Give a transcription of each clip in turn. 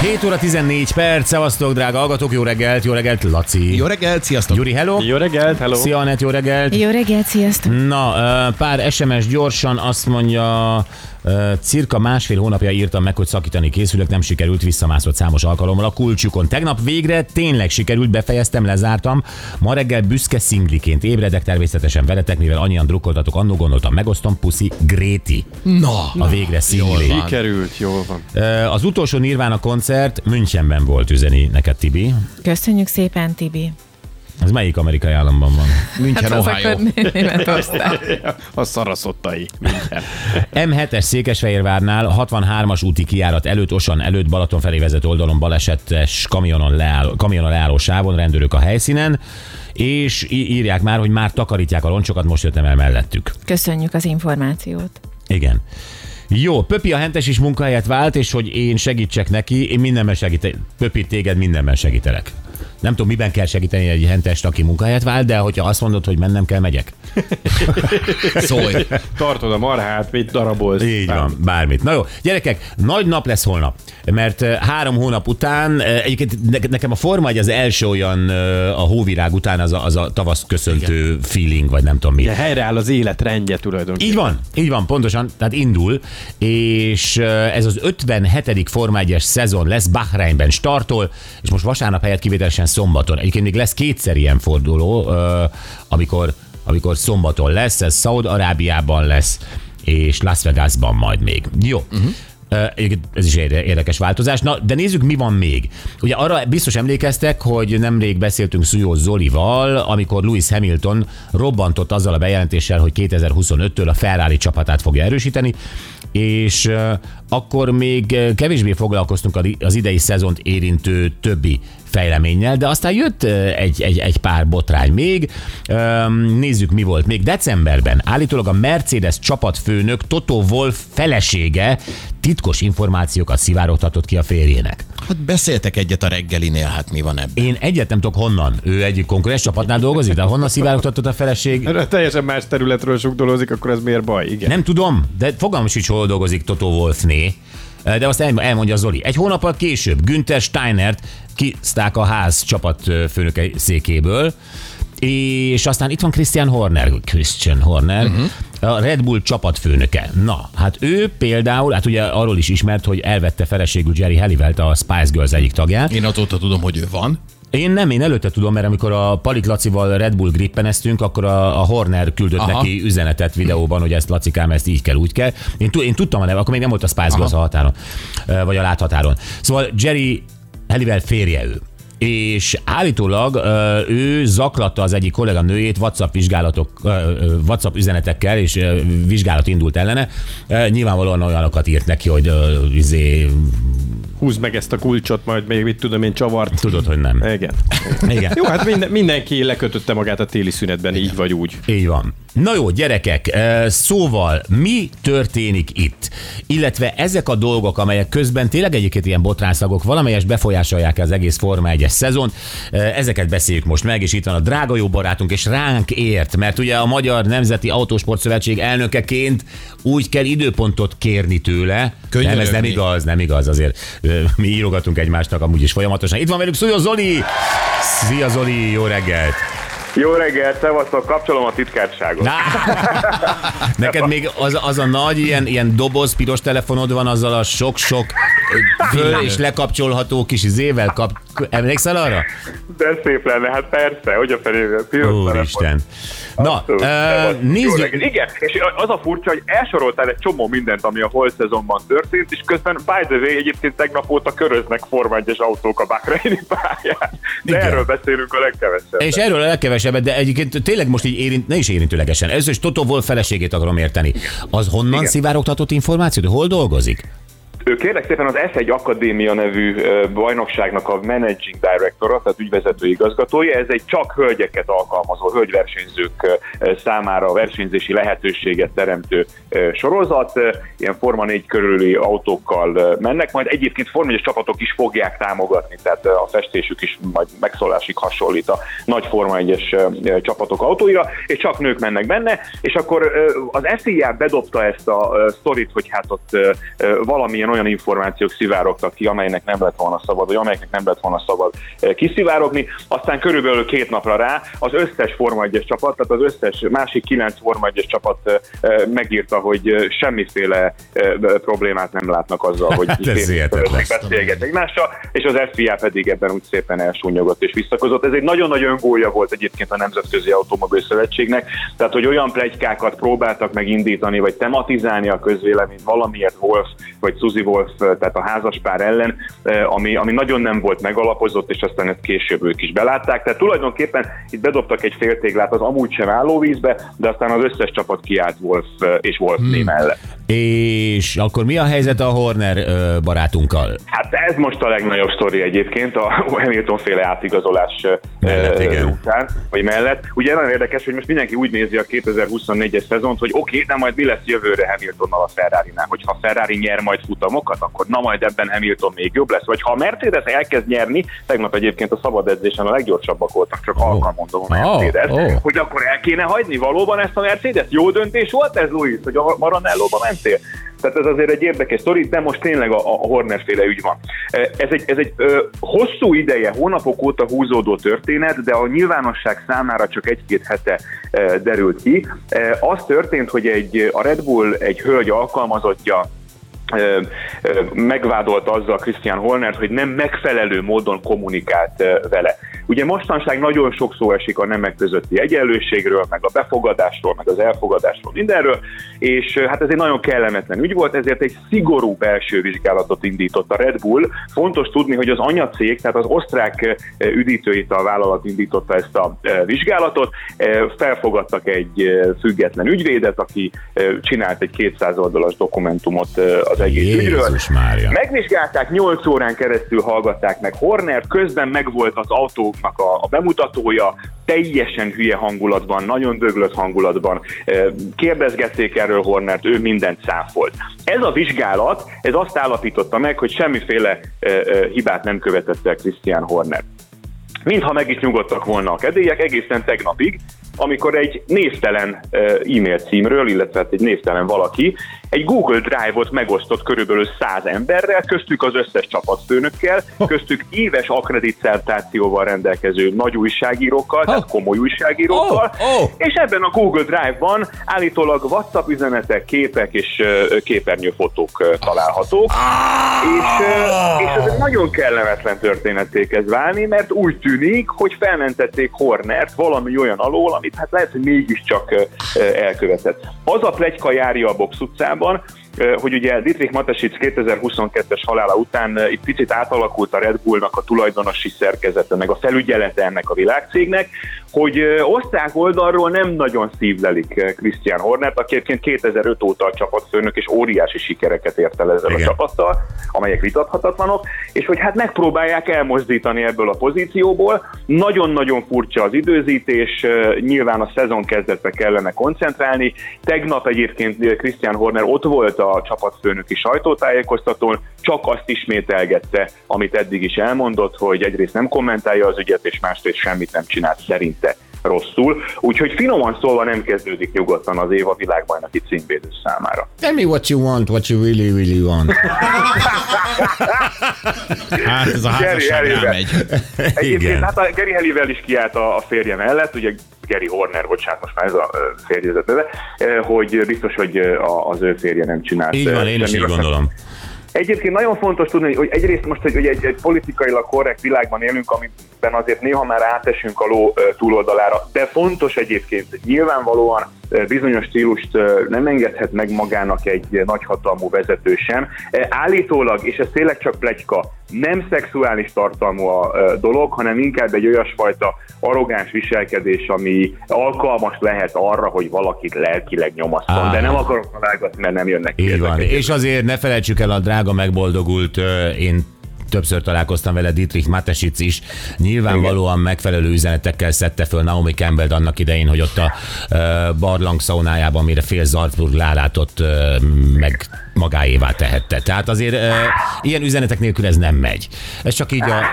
7 óra 14 perc, szevasztok, drága hallgatók, jó reggelt, jó reggelt, Laci. Jó reggelt, sziasztok! Gyuri, hello. Jó reggelt, hello! Szia, Anett, jó reggelt. Jó reggelt, sziasztok! Na, pár SMS gyorsan azt mondja, cirka másfél hónapja írtam meg, hogy szakítani készülök, nem sikerült, visszamászott számos alkalommal a kulcsukon. Tegnap végre tényleg sikerült, befejeztem, lezártam. Ma reggel büszke szingliként ébredek természetesen veletek, mivel annyian drukkoltatok, annó gondoltam, megosztom, puszi, Gréti. Na, A végre szingli. Jól van. Sikerült, jól van. Az utolsó Nirvana koncert Münchenben volt üzeni neked, Tibi. Köszönjük szépen, Tibi. Ez melyik amerikai államban van? München, az Ohio. Németország. A szaraszottai. Minden. M7-es Székesfehérvárnál 63-as úti kiárat előtt, Osan előtt, Balaton felé vezető oldalon balesetes kamionon leálló, kamionon leálló sávon, rendőrök a helyszínen, és írják már, hogy már takarítják a roncsokat, most jöttem el mellettük. Köszönjük az információt. Igen. Jó, Pöpi a hentes is munkahelyet vált, és hogy én segítsek neki, én mindenben segítek. Pöpi, téged mindenben segítelek. Nem tudom, miben kell segíteni egy hentest, aki munkahelyet vált, de hogyha azt mondod, hogy mennem kell, megyek. Szólj! Tartod a marhát, mit darabolsz. Így van, bármit. Na jó, gyerekek, nagy nap lesz holnap, mert eh, három hónap után, eh, egyébként ne- nekem a forma egy az első olyan eh, a hóvirág után az a, az a tavasz köszöntő feeling, vagy nem tudom mi. Ugye helyreáll az élet rendje tulajdonképpen. Így van, így van, pontosan, tehát indul, és ez az 57. Forma 1 szezon lesz, Bahreinben startol, és most vasárnap helyett kivételesen szombaton. Egyébként még lesz kétszer ilyen forduló, amikor, amikor szombaton lesz, ez Szaud-Arábiában lesz, és Las Vegasban majd még. Jó. Uh-huh. Ez is érde- érdekes változás. Na, de nézzük, mi van még. Ugye arra biztos emlékeztek, hogy nemrég beszéltünk Szújó Zolival, amikor Lewis Hamilton robbantott azzal a bejelentéssel, hogy 2025-től a Ferrari csapatát fogja erősíteni, és akkor még uh, kevésbé foglalkoztunk az idei szezont érintő többi fejleménnyel, de aztán jött uh, egy, egy, egy pár botrány még. Nézzük, mi volt még. Decemberben állítólag a Mercedes csapatfőnök Toto Wolff felesége titkos információkat szivárogtatott ki a férjének. Hát beszéltek egyet a reggelinél, hát mi van ebben? Én egyet nem tudok honnan. Ő egy konkurens csapatnál dolgozik, de honnan szivárogtatott a feleség? Ha teljesen más területről sugdolózik, akkor ez miért baj? Igen. Nem tudom, de fogalmam sincs, hol dolgozik Toto Wolfné. De azt el- elmondja Zoli. Egy hónappal később Günther Steinert kiszták a ház csapatfőnöke székéből, és aztán itt van Christian Horner, Christian Horner, uh-huh. A Red Bull csapatfőnöke. Na, hát ő például, hát ugye arról is ismert, hogy elvette feleségül Jerry Halliwell-t, a Spice Girls egyik tagját, Én azóta tudom, hogy ő van. én nem, én előtte tudom, mert amikor a Palik Lacival Red Bull grippeneztünk, akkor a, a Horner küldött Aha. Neki üzenetet videóban, hogy ezt Lacikám, ezt így kell, úgy kell. Én, én tudtam neve, akkor még nem volt a Spice Girls a határon, vagy a láthatáron. Szóval Jerry Halliwell férje ő. És állítólag ő zaklatta az egyik kollega nőjét WhatsApp vizsgálatok, WhatsApp üzenetekkel, és vizsgálat indult ellene. Nyilvánvalóan olyanokat írt neki, hogy izé, Húzd meg ezt a kulcsot, majd még mit tudom én csavart. tudod, hogy nem. Igen. Igen. Jó, hát minden, mindenki lekötötte magát a téli szünetben, így vagy úgy. Így van. Na jó, gyerekek, szóval mi történik itt? Illetve ezek a dolgok, amelyek közben tényleg egyébként ilyen botránszagok, valamelyes befolyásolják az egész Forma 1-es szezon, eh, ezeket beszéljük most meg, és itt van a drága jó barátunk, és ránk ért, mert ugye a Magyar Nemzeti Autósport Szövetség elnökeként úgy kell időpontot kérni tőle. Nem, ez nem Könyörögni. igaz, nem igaz, azért mi írogatunk egymásnak amúgy is folyamatosan. Itt van velük Szújó Zoli! Szia Zoli, jó reggelt! Jó reggelt, szevasztok, kapcsolom a titkárságot. Na, neked még az, az a nagy ilyen, ilyen doboz piros telefonod van azzal a sok-sok föl és lekapcsolható kis izével kap... Emlékszel arra? De szép lenne, hát persze, hogy a felével. Úristen. Na, ö, nézzük. Igen, és az a furcsa, hogy elsoroltál egy csomó mindent, ami a hol szezonban történt, és közben by the way, egyébként tegnap óta köröznek Forma 1 autók a Bahreini pályán. De Igen. erről beszélünk a legkevesebb. És erről a legkevesebbet, de egyébként tényleg most így érint, ne is érintőlegesen. Először is Toto Wolff feleségét akarom érteni. Az honnan Igen. szivárogtatott információt? Hol dolgozik? Ő kérlek szépen az F1 Akadémia nevű bajnokságnak a managing directora, tehát ügyvezető igazgatója. Ez egy csak hölgyeket alkalmazó, hölgyversenyzők számára versenyzési lehetőséget teremtő sorozat. Ilyen Forma 4 körüli autókkal mennek, majd egyébként Forma 1 csapatok is fogják támogatni, tehát a festésük is majd megszólásig hasonlít a nagy Forma 1-es ö, csapatok autóira, és csak nők mennek benne, és akkor az FIA bedobta ezt a sztorit, hogy hát ott valamilyen olyan információk szivárogtak ki, amelynek nem lett volna szabad, vagy amelyeknek nem lett volna szabad ö, kiszivárogni. Aztán körülbelül két napra rá az összes Forma 1-es csapat, tehát az összes másik kilenc Forma 1-es csapat ö, ö, megírta, hogy semmiféle problémát nem látnak azzal, hogy Hát ez beszélget egymással, és az FIA pedig ebben úgy szépen elsúnyogott és visszakozott. Ez egy nagyon nagy öngólja volt egyébként a Nemzetközi Automobil Szövetségnek, tehát hogy olyan plegykákat próbáltak megindítani, vagy tematizálni a közvéleményt valamiért Wolf vagy Suzy Wolf, tehát a házaspár ellen, ami, ami nagyon nem volt megalapozott, és aztán ezt később ők is belátták. Tehát tulajdonképpen itt bedobtak egy féltéglát az amúgy sem álló vízbe, de aztán az összes csapat kiállt Wolf és Wolf hmm. mellett. És akkor mi a helyzet a Horner barátunkkal? Hát ez most a legnagyobb sztori egyébként a Hamilton féle átigazolás Mellett, igen. után, vagy mellett. Ugye nagyon érdekes, hogy most mindenki úgy nézi a 2024-es szezont, hogy oké, okay, de majd mi lesz jövőre Hamiltonnal a Ferrari-nál, hogyha Ferrari nyer majd futamokat, akkor na majd ebben Hamilton még jobb lesz. Vagy ha a Mercedes elkezd nyerni, tegnap egyébként a szabad edzésen a leggyorsabbak voltak, csak oh. alkalmondom a Oh, Mercedes, oh. hogy akkor el kéne hagyni valóban ezt a Mercedes. Jó döntés volt ez, Luis, hogy a Maranellóba mentél? Tehát ez azért egy érdekes sztori, de most tényleg a, a Horner féle ügy van. Ez egy, ez egy ö, hosszú ideje, hónapok óta húzódó történet, de a nyilvánosság számára csak egy-két hete ö, derült ki. Ö, Az történt, hogy egy, a Red Bull egy hölgy alkalmazottja ö, megvádolta azzal Christian Hornert, hogy nem megfelelő módon kommunikált vele. Ugye mostanság nagyon sok szó esik a nemek közötti egyenlőségről, meg a befogadásról, meg az elfogadásról, mindenről, és hát ez egy nagyon kellemetlen ügy volt, ezért egy szigorú belső vizsgálatot indított a Red Bull. Fontos tudni, hogy az anyacég, tehát az osztrák ö, üdítőital vállalat indította ezt a vizsgálatot, felfogadtak egy független ügyvédet, aki csinált egy 200 oldalas dokumentumot az egész ügyről. Jézus Mária. Megvizsgálták, 8 órán keresztül hallgatták meg Hornert, közben megvolt az autóknak a, a bemutatója, teljesen hülye hangulatban, nagyon döglött hangulatban. Eh, Kérdezgették erről Hornert, ő mindent száfolt. Ez a vizsgálat, ez azt állapította meg, hogy semmiféle eh, eh, hibát nem követett el Christian Horner. Mintha meg is nyugodtak volna a kedélyek egészen tegnapig, amikor egy névtelen e-mail címről, illetve hát egy névtelen valaki egy Google Drive-ot megosztott körülbelül 100 emberrel, köztük az összes csapatfőnökkel, köztük éves akkreditációval rendelkező nagy újságírókkal, tehát komoly újságírókkal, Oh, oh. és ebben a Google Drive-ban állítólag WhatsApp üzenetek, képek és képernyőfotók találhatók. És, ö, és ez egy nagyon kellemetlen történetté kezd válni, mert úgy tűnik, hogy felmentették Hornert valami olyan alól, amit hát lehet, hogy mégiscsak elkövetett. Az a plegyka járja a box utcában, ö, hogy ugye Dietrich Matesic 2022-es halála után itt picit átalakult a Red Bullnak a tulajdonosi szerkezete, meg a felügyelete ennek a világcégnek, hogy osztrák oldalról nem nagyon szívlelik Christian Hornert, aki egyébként 2005 óta a csapatfőnök, és óriási sikereket ért el ezzel Igen. a csapattal, amelyek vitathatatlanok, és hogy hát megpróbálják elmozdítani ebből a pozícióból. Nagyon-nagyon furcsa az időzítés, nyilván a szezon kezdetbe kellene koncentrálni. Tegnap egyébként Christian Horner ott volt a csapatfőnöki sajtótájékoztatón, csak azt ismételgette, amit eddig is elmondott, hogy egyrészt nem kommentálja az ügyet, és másrészt semmit nem csinált szerinte rosszul. Úgyhogy finoman szólva nem kezdődik nyugodtan az év a világbajnoki címvédő számára. Tell me what you want, what you really, really want. Hát ez a házasság Harryvel. rámegy. Egyébként Igen. hát a Gary Hallivel is kiállt a, a férje mellett, ugye Gary Horner, bocsánat, most már ez a férjezet neve, hogy biztos, hogy az ő férje nem csinált. Így van, én is így gondolom. Egyébként nagyon fontos tudni, hogy egyrészt most, hogy, egy, egy politikailag korrekt világban élünk, amiben azért néha már átesünk a ló túloldalára, de fontos egyébként, nyilvánvalóan bizonyos stílust nem engedhet meg magának egy nagyhatalmú vezető sem. Állítólag, és ez tényleg csak plegyka, nem szexuális tartalmú a dolog, hanem inkább egy olyasfajta arrogáns viselkedés, ami alkalmas lehet arra, hogy valakit lelkileg nyomasszon. Á. De nem akarok találgatni, mert nem jönnek ki Így van. És azért ne felejtsük el a drága megboldogult, én többször találkoztam vele, Dietrich Matesic is, nyilvánvalóan megfelelő üzenetekkel szedte föl Naomi Campbell annak idején, hogy ott a barlang szaunájában, mire fél Salzburg lálátott, ö, meg magáévá tehette. Tehát azért ö, ilyen üzenetek nélkül ez nem megy. Ez csak így a...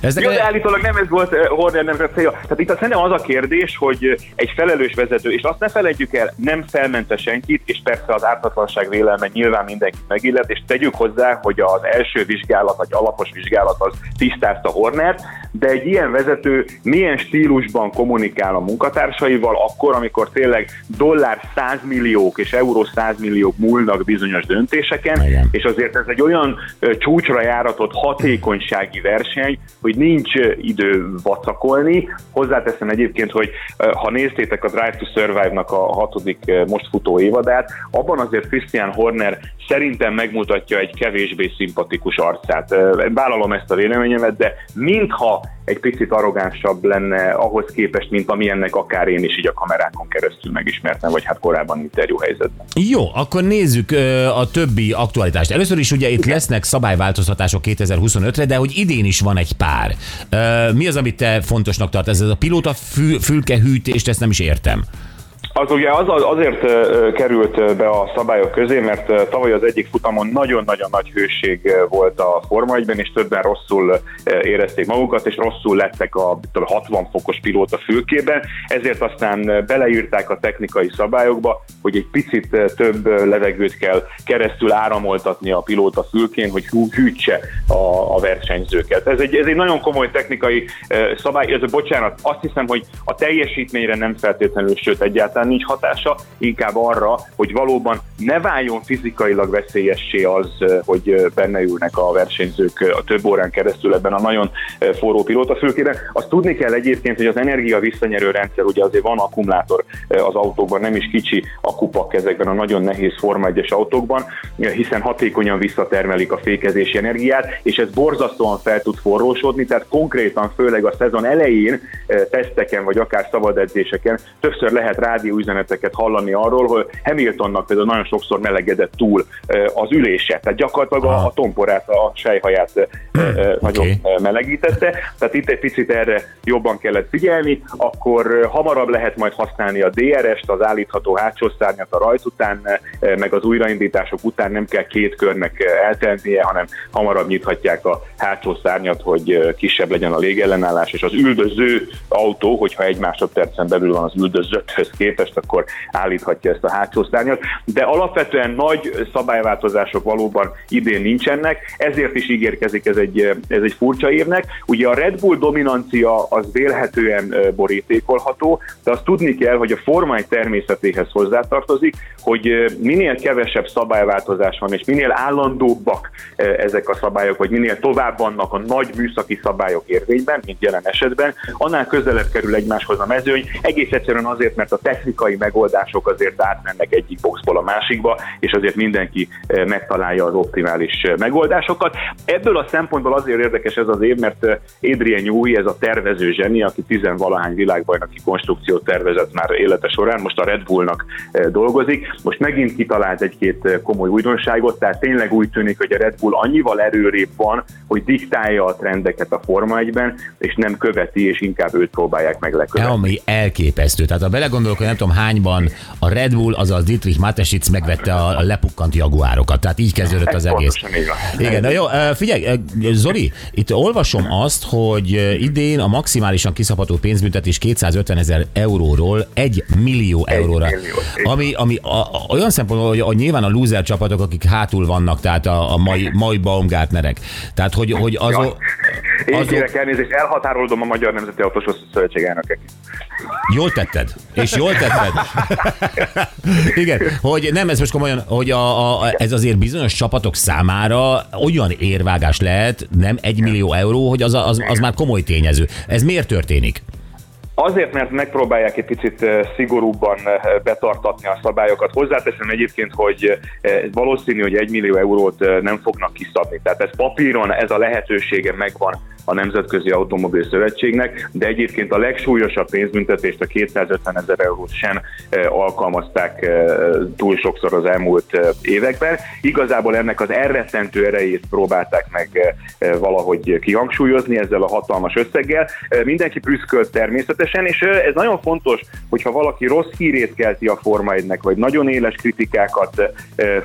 Ez Jó, de állítólag nem ez volt Horner nem célja. Tehát itt szerintem az a kérdés, hogy egy felelős vezető, és azt ne felejtjük el, nem felmente senkit, és persze az ártatlanság vélelme nyilván mindenkit megillet, és tegyük hozzá, hogy az első vizsgálat, vagy alapos vizsgálat az tisztázta Hornert, de egy ilyen vezető milyen stílusban kommunikál a munkatársaival akkor, amikor tényleg dollár 100 milliók és euró 100 milliók múlnak bizonyos döntéseken, Igen. és azért ez egy olyan csúcsra járatott hatékonysági verseny, hogy nincs idő vacakolni. Hozzáteszem egyébként, hogy ha néztétek a Drive to Survive-nak a hatodik most futó évadát, abban azért Christian Horner szerintem megmutatja egy kevésbé szimpatikus arcát. Vállalom ezt a véleményemet, de mintha egy picit arrogánsabb lenne ahhoz képest, mint amilyennek akár én is így a kamerákon keresztül megismertem, vagy hát korábban interjú helyzetben. Jó, akkor nézzük a többi aktualitást. Először is ugye itt lesznek szabályváltoztatások 2025-re, de hogy idén is van egy pár. Mi az, amit te fontosnak tart? Ez a pilóta fül, fülkehűtést, ezt nem is értem. Az ugye az, azért került be a szabályok közé, mert tavaly az egyik futamon nagyon-nagyon nagy hőség volt a Forma 1-ben, és többen rosszul érezték magukat, és rosszul lettek a tudom, 60 fokos pilóta fülkében, ezért aztán beleírták a technikai szabályokba, hogy egy picit több levegőt kell keresztül áramoltatni a pilóta fülkén, hogy hű- hűtse a, a versenyzőket. Ez egy, ez egy nagyon komoly technikai szabály, ez bocsánat, azt hiszem, hogy a teljesítményre nem feltétlenül, sőt egyáltalán nincs hatása, inkább arra, hogy valóban ne váljon fizikailag veszélyessé az, hogy benne ülnek a versenyzők a több órán keresztül ebben a nagyon forró pilótafülkében. Azt tudni kell egyébként, hogy az energia visszanyerő rendszer, ugye azért van akkumulátor az autókban, nem is kicsi akupak ezekben a nagyon nehéz Forma 1-es autókban, hiszen hatékonyan visszatermelik a fékezési energiát, és ez borzasztóan fel tud forrósodni, tehát konkrétan, főleg a szezon elején teszteken, vagy akár szabad edzéseken többször lehet rádióüzeneteket hallani arról, hogy Hamiltonnak például nagyon sokszor melegedett túl az ülése, tehát gyakorlatilag a, a tomporát, a sejhaját ö, nagyon oké. ö, melegítette, tehát itt egy picit erre jobban kellett figyelni, akkor hamarabb lehet majd használni a DRS-t, az állítható hátsó szárnyat a rajt után, meg az újraindítások után nem kell két körnek eltelnie, hanem hamarabb nyithatják a hátsó szárnyat, hogy kisebb legyen a légellenállás, és az üldöző autó, hogyha egy másodpercen belül van az üldözötthöz képest, akkor állíthatja ezt a hátsó szárnyat. De alapvetően nagy szabályváltozások valóban idén nincsenek, ezért is ígérkezik ez egy, ez egy furcsa évnek. Ugye a Red Bull dominancia az vélhetően borítékolható, de azt tudni kell, hogy a Forma 1 természetéhez hozzátartozik, hogy minél kevesebb szabályváltozás van, és minél állandóbbak ezek a szabályok, vagy minél tovább vannak a nagy műszaki szabályok érvényben, mint jelen esetben, annál közelebb kerül egymáshoz a mezőny, egész egyszerűen azért, mert a technikai megoldások azért átmennek egyik boxból a másikba, és azért mindenki eh, megtalálja az optimális eh, megoldásokat. Ebből a szempontból azért érdekes ez az év, mert eh, Adrian Newey, ez a tervező zseni, aki tizenvalahány világbajnoki konstrukciót tervezett már élete során, most a Red Bullnak dolgozik, most megint kitalált egy-két komoly újdonságot, tehát tényleg úgy tűnik, hogy a Red Bull annyival erőrébb van, hogy diktálja a trendeket a Forma 1-ben, és nem követi, és inkább őt próbálják meg lekövetni. Ami elképesztő. Tehát ha belegondolok, hogy nem tudom hányban a Red Bull, azaz Dietrich Matesic megvette a lepukkant jaguárokat. Tehát így kezdődött az egész. Igen, na jó, figyelj, Zoli, itt olvasom azt, hogy idén a maximálisan kiszabható pénzbüntetés 250 ezer euróról 1 millió euróra. Ami, ami a, a, olyan szempontból, hogy, hogy nyilván a loser csapatok, akik hátul vannak, tehát a, a mai, mai Baumgartnerek. Tehát, hogy, hogy azok, Én azok, kérek elnézést, elhatárolodom a Magyar Nemzeti Autós Szövetség elnökeként. Jól tetted, és jól tetted. Igen, hogy nem, ez most komolyan, hogy a, a, ez azért bizonyos csapatok számára olyan érvágás lehet, nem egy millió euró, hogy az, az, az már komoly tényező. Ez miért történik? Azért, mert megpróbálják egy picit szigorúbban betartatni a szabályokat. Hozzáteszem egyébként, hogy valószínű, hogy 1 millió eurót nem fognak kiszabni. Tehát ez papíron, ez a lehetősége megvan a Nemzetközi Automobil Szövetségnek, de egyébként a legsúlyosabb pénzbüntetést, a 250 ezer eurót sem eh, alkalmazták eh, túl sokszor az elmúlt eh, években. Igazából ennek az elrettentő erejét próbálták meg valahogy kihangsúlyozni ezzel a hatalmas összeggel. Mindenki prüszkölt természetesen, és ez nagyon fontos, hogyha valaki rossz hírét kelti a Forma 1-nek, vagy nagyon éles kritikákat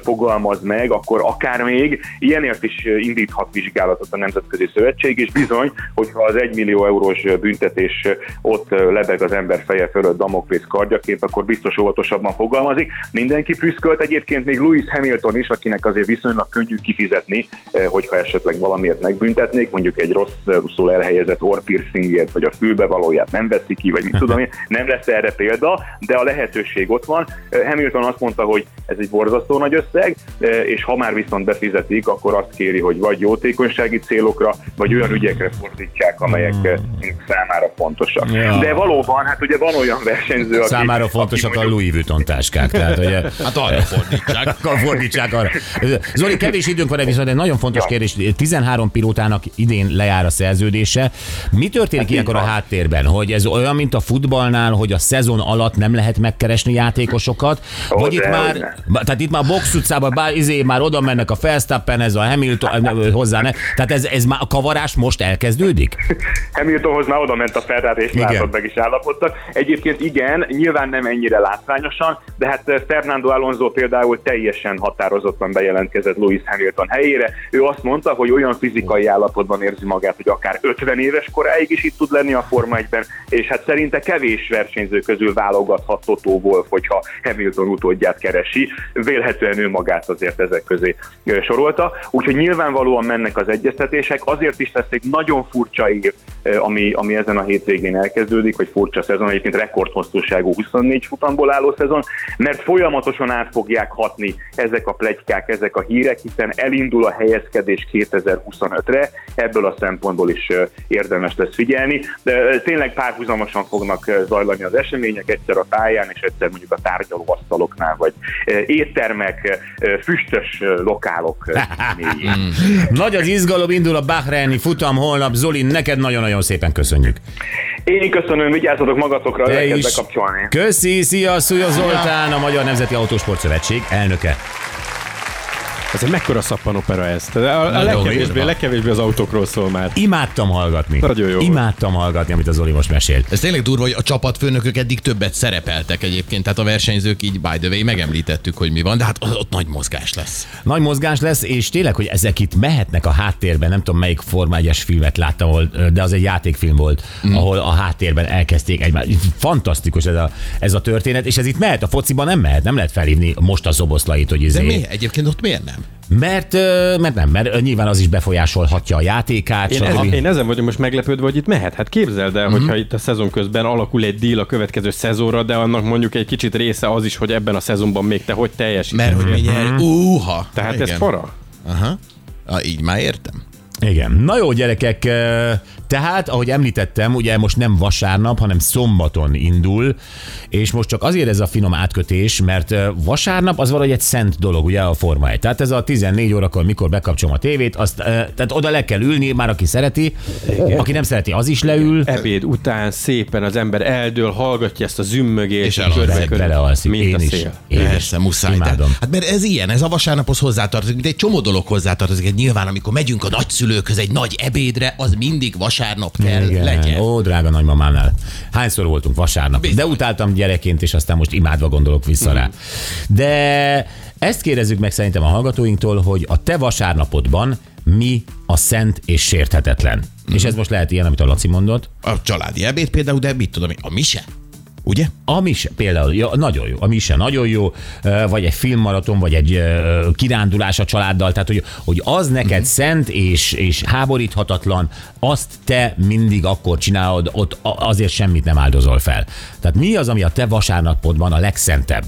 fogalmaz meg, akkor akár még ilyenért is indíthat vizsgálatot a Nemzetközi Szövetség, és bizony, hogyha az 1 millió eurós büntetés ott lebeg az ember feje fölött Damoklész kardjaként, akkor biztos óvatosabban fogalmazik. Mindenki prüszkölt egyébként még Lewis Hamilton is, akinek azért viszonylag könnyű kifizetni, hogyha esetleg valamiért megbüntetnék, mondjuk egy rossz, rosszul elhelyezett orrpiercingért, vagy a fülbevalóját nem veszi ki, vagy mit tudom én, nem lesz erre példa, de a lehetőség ott van. Hamilton azt mondta, hogy ez egy borzasztó nagy összeg, és ha már viszont befizetik, akkor azt kéri, hogy vagy jótékonysági célokra, vagy olyan ügyekre fordítsák, amelyek eh, számára fontosak. Ja. De valóban, hát ugye van olyan versenyző, aki... Számára fontosak aki a Louis Vuitton táskák. Tehát, ugye, Hát arra fordítsák. akkor fordítsák arra. Zoli, kevés időnk van, de viszont egy nagyon fontos Ja. kérdés. 13 pilótának idén lejár a szerződése. Mi történik Hát ilyenkor a háttérben? Hogy ez olyan, mint a futballnál, hogy a szezon alatt nem lehet megkeresni játékosokat? Ó, Vagy itt már, ba- tehát itt már a box utcában bár, izé, már oda mennek a Verstappen, ez a Hamilton hozzá, ne? Tehát ez, ez már a kavarás most elkezdődik? Hamiltonhoz már oda ment a Ferrari, és látod, meg is állapodtak. Egyébként igen, nyilván nem ennyire látványosan, de hát eh, Fernando Alonso például teljesen határozottan bejelentkezett Lewis Hamilton helyére. Ő azt mondta, hogy olyan fizikai állapotban érzi magát, hogy akár 50 éves koráig is itt tud lenni a Forma 1-ben, és hát szerinte kevés versenyző közül válogathat Toto Wolff, hogyha Hamilton utódját keresi. Vélhetően ő magát azért ezek közé ö, sorolta. Úgyhogy nyilvánvalóan mennek az egyeztetések, azért is lesz egy nagyon furcsa év, ami, ami ezen a hétvégén elkezdődik, vagy furcsa szezon, egyébként rekordhosszúságú 24 futamból álló szezon, mert folyamatosan át fogják hatni ezek a plegykák, ezek a hírek, hiszen elindul a helyezkedés 2025-re, ebből a szempontból is érdemes lesz figyelni, de tényleg párhuzamosan fognak zajlani az események, egyszer a pályán, és egyszer mondjuk a tárgyalóasztaloknál, vagy éttermek, füstös lokálok mélyén. Nagy az izgalom, indul a Bahreini futam holnap. Zoli, neked nagyon-nagyon szépen köszönjük. Én köszönöm, vigyázzatok magatokra, Te is. bekapcsolni. Köszi, szia, Szúja Zoltán, a Magyar Nemzeti Autósport Szövetség elnöke. Ez egy mekkora szappanopera ez. Tehát A, a legkevésbé, legkevésbé az autókról szól már. Imádtam hallgatni. Nagyon jó. Imádtam hallgatni, amit a Zoli most mesélt. Ez tényleg durva, hogy a csapatfőnökök eddig többet szerepeltek egyébként, tehát a versenyzők így by the way megemlítettük, hogy mi van, de hát ott nagy mozgás lesz. Nagy mozgás lesz, és tényleg, hogy ezek itt mehetnek a háttérben, nem tudom melyik Forma 1 filmet láttam, ahol, de az egy játékfilm volt, mm. ahol a háttérben elkezdték egymást. Fantasztikus ez a, ez a történet, és ez itt mehet, a fociban nem mehet, nem lehet felhívni most a szoboszlait, hogy De izé. mi? Egyébként ott miért nem? Mert, mert nem, mert nyilván az is befolyásolhatja a játékát. Én, ez, én ezen vagyok most meglepődve, hogy itt mehet. Hát képzeld el, hogyha itt a szezon közben alakul egy deal a következő szezonra, de annak mondjuk egy kicsit része az is, hogy ebben a szezonban még te hogy teljesíted. Mert hogy mi nyer? Úha! Tehát ez Igen. fara. Aha. Ah, így már értem. Igen. Na jó, gyerekek, tehát, ahogy említettem, ugye most nem vasárnap, hanem szombaton indul, és most csak azért ez a finom átkötés, mert vasárnap az valahogy egy szent dolog, ugye a Forma 1. Tehát ez a 14 órakor, mikor bekapcsolom a tévét, azt, tehát oda le kell ülni, már aki szereti, aki nem szereti, az is leül. Ebéd után szépen az ember eldől, hallgatja ezt a zümmögést, És elalszik. Belealszik. mint Én a is. szél. Én is. Persze, muszáj. Imádom. De, hát mert ez ilyen, ez a vasárnaphoz hozzátartozik, mint egy csomó dolog hozzátartozik. Egy Nyilván, amikor megyünk a nagyszülőkhöz egy nagy ebédre, az mindig vasárnap kell Igen. legyen. Ó, drága nagymamámnál. Hányszor voltunk vasárnap? Bizony. De utáltam gyerekként, és aztán most imádva gondolok vissza rá. De ezt kérdezzük meg szerintem a hallgatóinktól, hogy a te vasárnapodban mi a szent és sérthetetlen. És ez most lehet ilyen, amit a Laci mondott. A családi ebéd például, de mit tudom én, a mise? Ugye? A mise például, ja, nagyon jó, a mise nagyon jó, vagy egy filmmaraton, vagy egy kirándulás a családdal, tehát hogy, hogy az neked uh-huh. szent és, és háboríthatatlan, azt te mindig akkor csinálod, ott azért semmit nem áldozol fel. Tehát mi az, ami a te vasárnapodban a legszentebb?